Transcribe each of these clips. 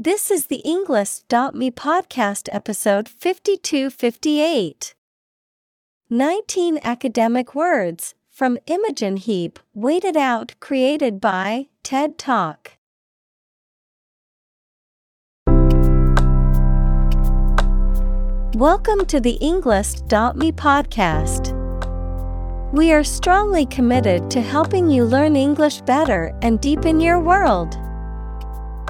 This is the Englist.me podcast episode 5258. 19 academic words from Imogen Heap Wait It Out created by TED Talk. Welcome to the Englist.me podcast. We are strongly committed to helping you learn English better and deepen your world.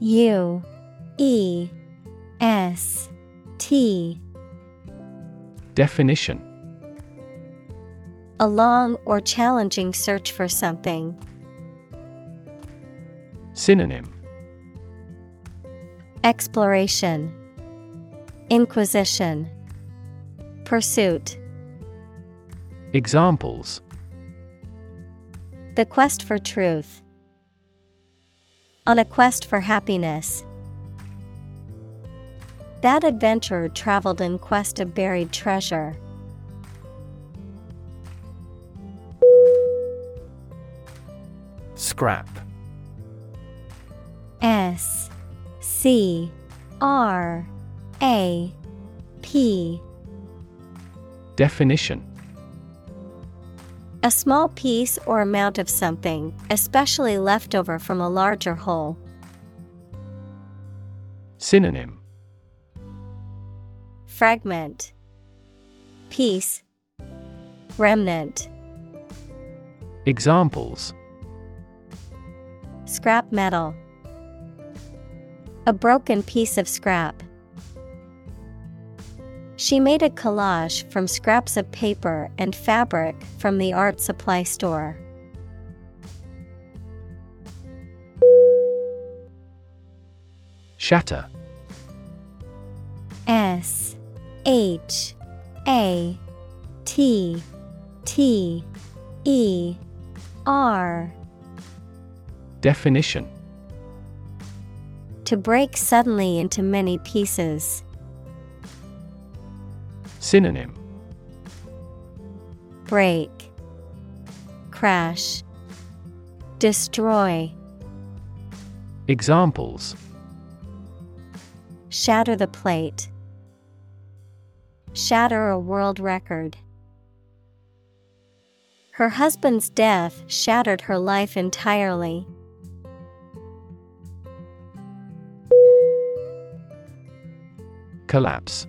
U E S T. Definition. A long or challenging search for something. Synonym. Exploration. Inquisition. Pursuit. Examples. The quest for truth. On a quest for happiness. That adventurer traveled in quest of buried treasure. Scrap S C R A P Definition A small piece or amount of something, especially leftover from a larger whole. Synonym. Fragment. Piece. Remnant. Examples. Scrap metal. A broken piece of scrap. She made a collage from scraps of paper and fabric from the art supply store. Shatter S H A T T E R Definition To break suddenly into many pieces. Synonym Break, Crash, Destroy, Examples Shatter the plate. Shatter a world record. Her husband's death shattered her life entirely. Collapse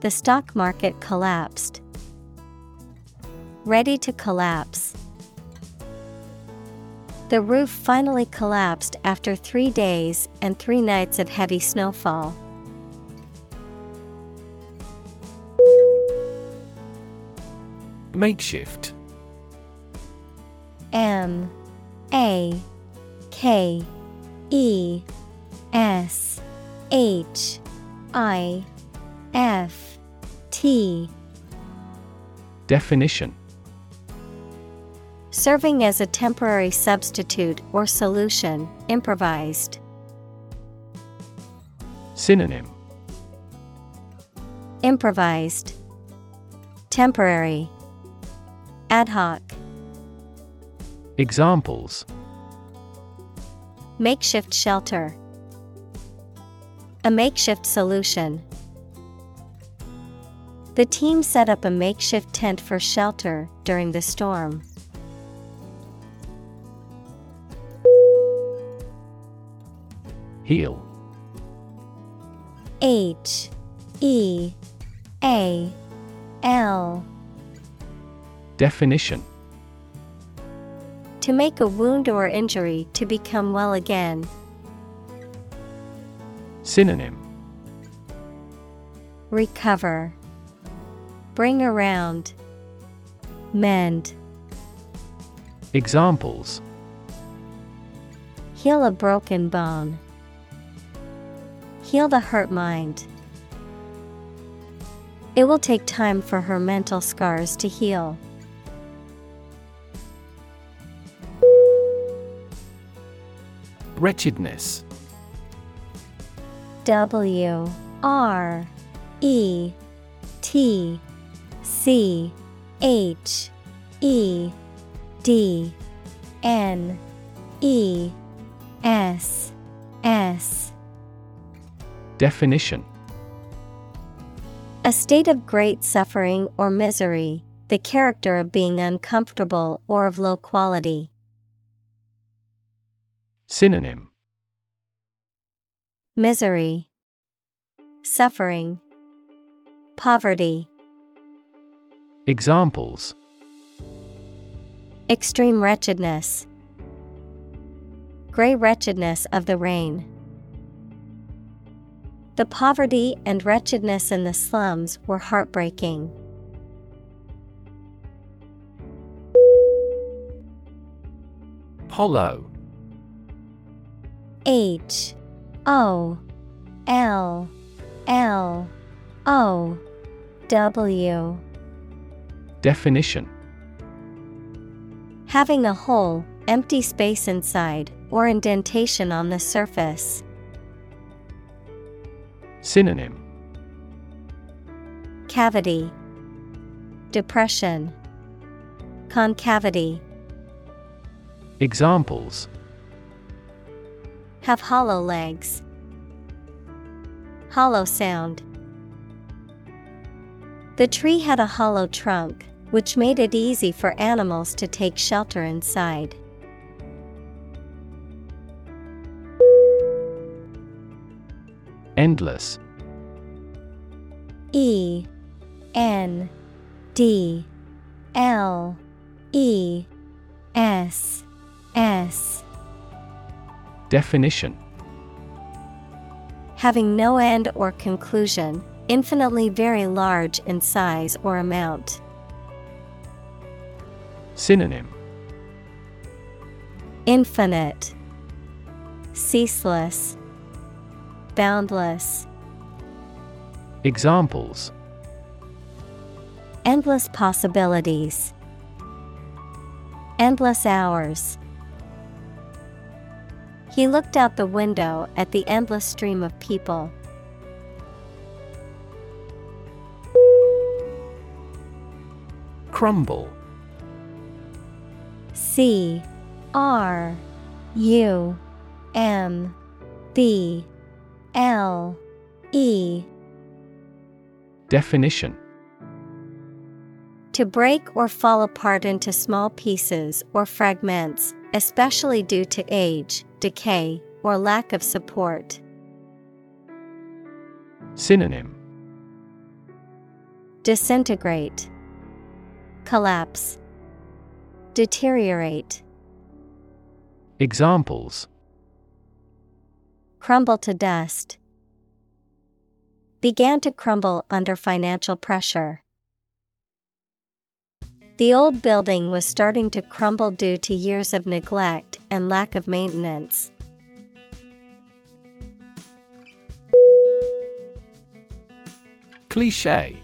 The stock market collapsed. Ready to collapse. The roof finally collapsed after three days and three nights of heavy snowfall. Makeshift M A K E S H I F T. Definition. Serving as a temporary substitute or solution, improvised. Synonym. Improvised, Temporary, Ad hoc, Examples. Makeshift shelter, a makeshift solution. The team set up a makeshift tent for shelter during the storm. Heal. H E A L. Definition. To make a wound or injury to become well again. Synonym. Recover, Bring around, Mend, Examples Heal a broken bone. Heal the hurt mind. It will take time for her mental scars to heal. Wretchedness W R E T C H E D N E S S. Definition. A state of great suffering or misery, the character of being uncomfortable or of low quality. Synonym. Misery, Suffering, Poverty, Examples. Extreme wretchedness, Grey wretchedness of the rain. The poverty and wretchedness in the slums were heartbreaking. Hollow. H. O. L. L. O. W Definition Having a hole, empty space inside, or indentation on the surface. Synonym Cavity, Depression, Concavity. Examples Have hollow legs. Hollow sound. The tree had a hollow trunk, which made it easy for animals to take shelter inside. Endless. E N D L E S S. Definition. Having no end or conclusion, infinitely very large in size or amount. Synonym Infinite, Ceaseless, Boundless, Examples Endless possibilities, Endless hours. He looked out the window at the endless stream of people. Crumble. C R U M B L E. Definition. To break or fall apart into small pieces or fragments, especially due to age, decay, or lack of support. Synonym. Disintegrate, Collapse, Deteriorate, Examples Crumble to dust. Began to crumble under financial pressure. The old building was starting to crumble due to years of neglect and lack of maintenance. Cliche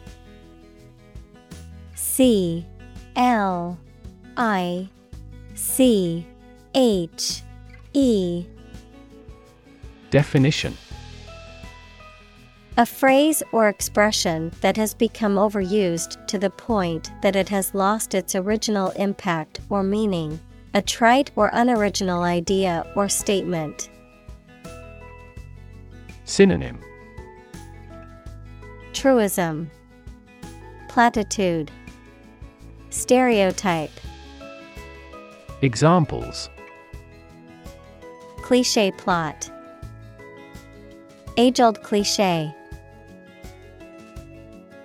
C L I C H E. Definition. A phrase or expression that has become overused to the point that it has lost its original impact or meaning, a trite or unoriginal idea or statement. Synonym. Truism, Platitude, Stereotype. Examples Cliche plot, Age old cliche.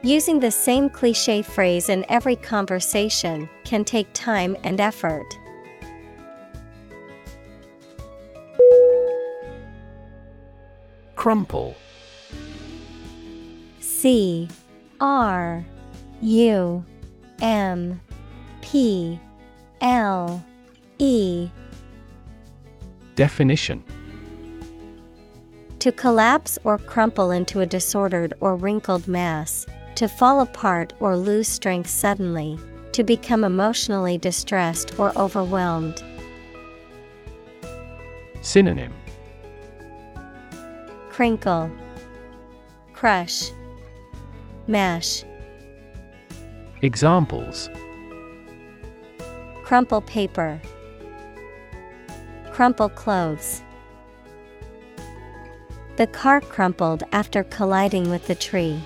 Using the same cliche phrase in every conversation can take time and effort. Crumple C R U M P L E. Definition. To collapse or crumple into a disordered or wrinkled mass, to fall apart or lose strength suddenly, to become emotionally distressed or overwhelmed. Synonym. Crinkle, Crush, Mash. Examples. Crumple paper, Crumple clothes. The car crumpled after colliding with the tree.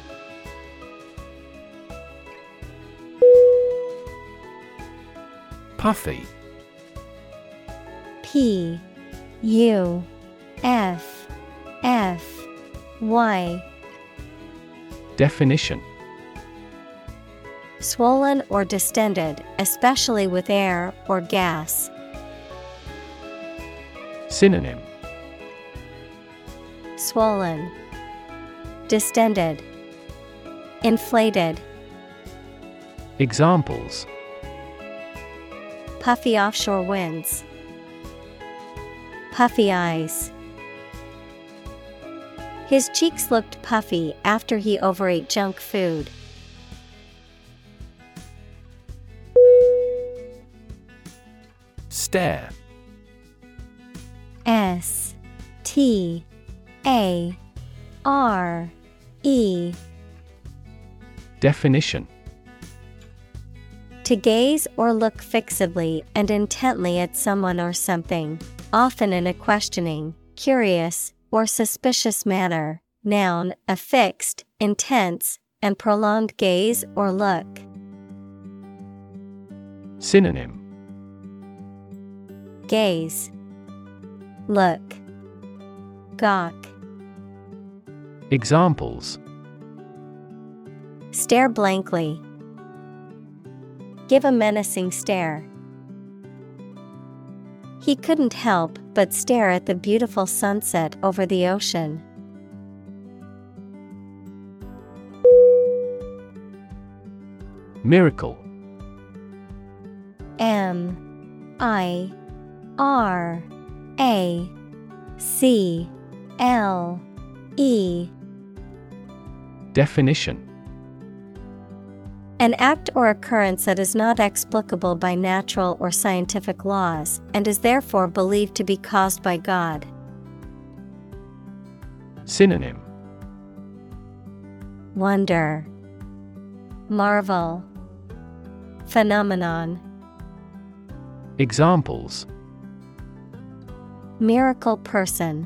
Puffy. P U F F Y. Definition Swollen or distended, especially with air or gas. Synonym Swollen, Distended, Inflated. Examples Puffy offshore winds. Puffy eyes. His cheeks looked puffy after he overate junk food. Stare S T A R E Definition To gaze or look fixedly and intently at someone or something, often in a questioning, curious, or suspicious manner. Noun, a fixed, intense, and prolonged gaze or look. Synonym Gaze, Look, Gawk. Examples Stare blankly. Give a menacing stare. He couldn't help but stare at the beautiful sunset over the ocean. Miracle M I R A C L E. Definition. An act or occurrence that is not explicable by natural or scientific laws and is therefore believed to be caused by God. Synonym. Wonder, Marvel, Phenomenon, Examples Miracle person,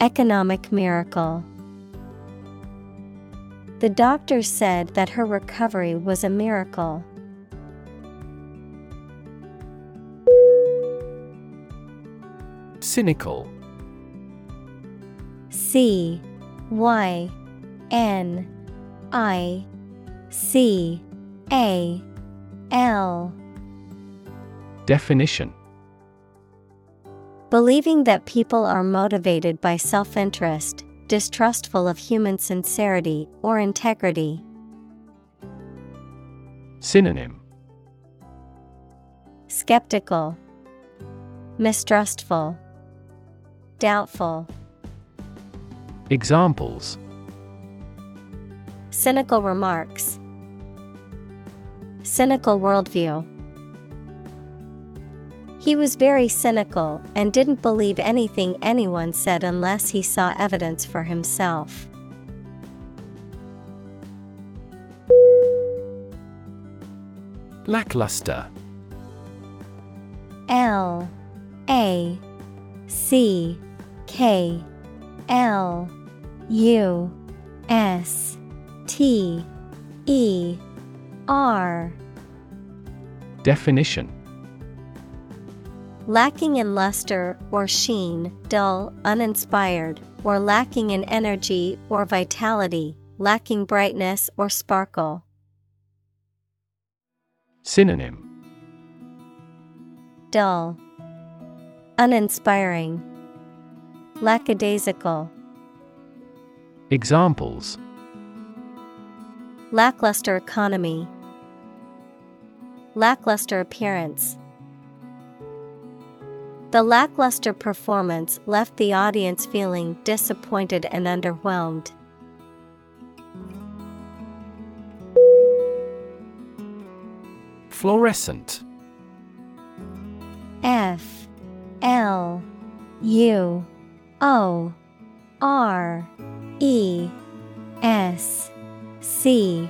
Economic miracle. The doctor said that her recovery was a miracle. Cynical C Y N I C A L Definition Believing that people are motivated by self interest, distrustful of human sincerity or integrity. Synonym Skeptical, Mistrustful, Doubtful. Examples Cynical remarks, Cynical worldview. He was very cynical and didn't believe anything anyone said unless he saw evidence for himself. Lackluster. L A C K L U S T E R Definition Lacking in luster or sheen, dull, uninspired, or lacking in energy or vitality, lacking brightness or sparkle. Synonym Dull, uninspiring, lackadaisical. Examples Lackluster economy, lackluster appearance. The lackluster performance left the audience feeling disappointed and underwhelmed. Fluorescent. F L U O R E S C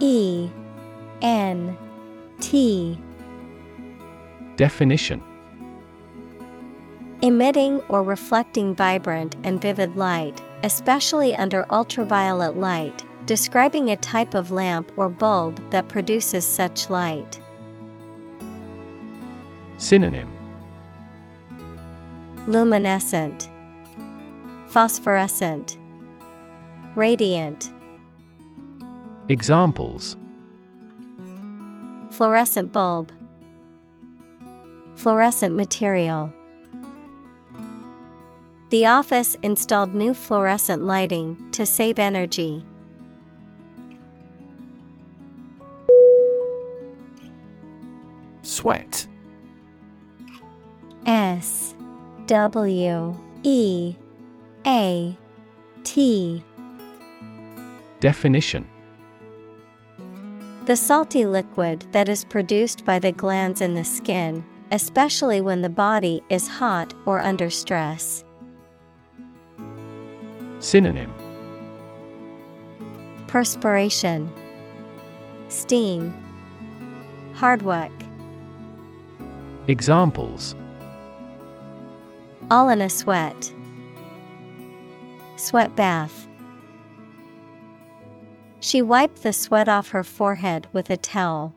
E N T. Definition Emitting or reflecting vibrant and vivid light, especially under ultraviolet light, describing a type of lamp or bulb that produces such light. Synonym Luminescent, Phosphorescent, Radiant. Examples Fluorescent bulb, Fluorescent material. The office installed new fluorescent lighting to save energy. Sweat S W E A T Definition The salty liquid that is produced by the glands in the skin, especially when the body is hot or under stress. Synonym Perspiration, Steam, Hard work. Examples All in a sweat. Sweat bath. She wiped the sweat off her forehead with a towel.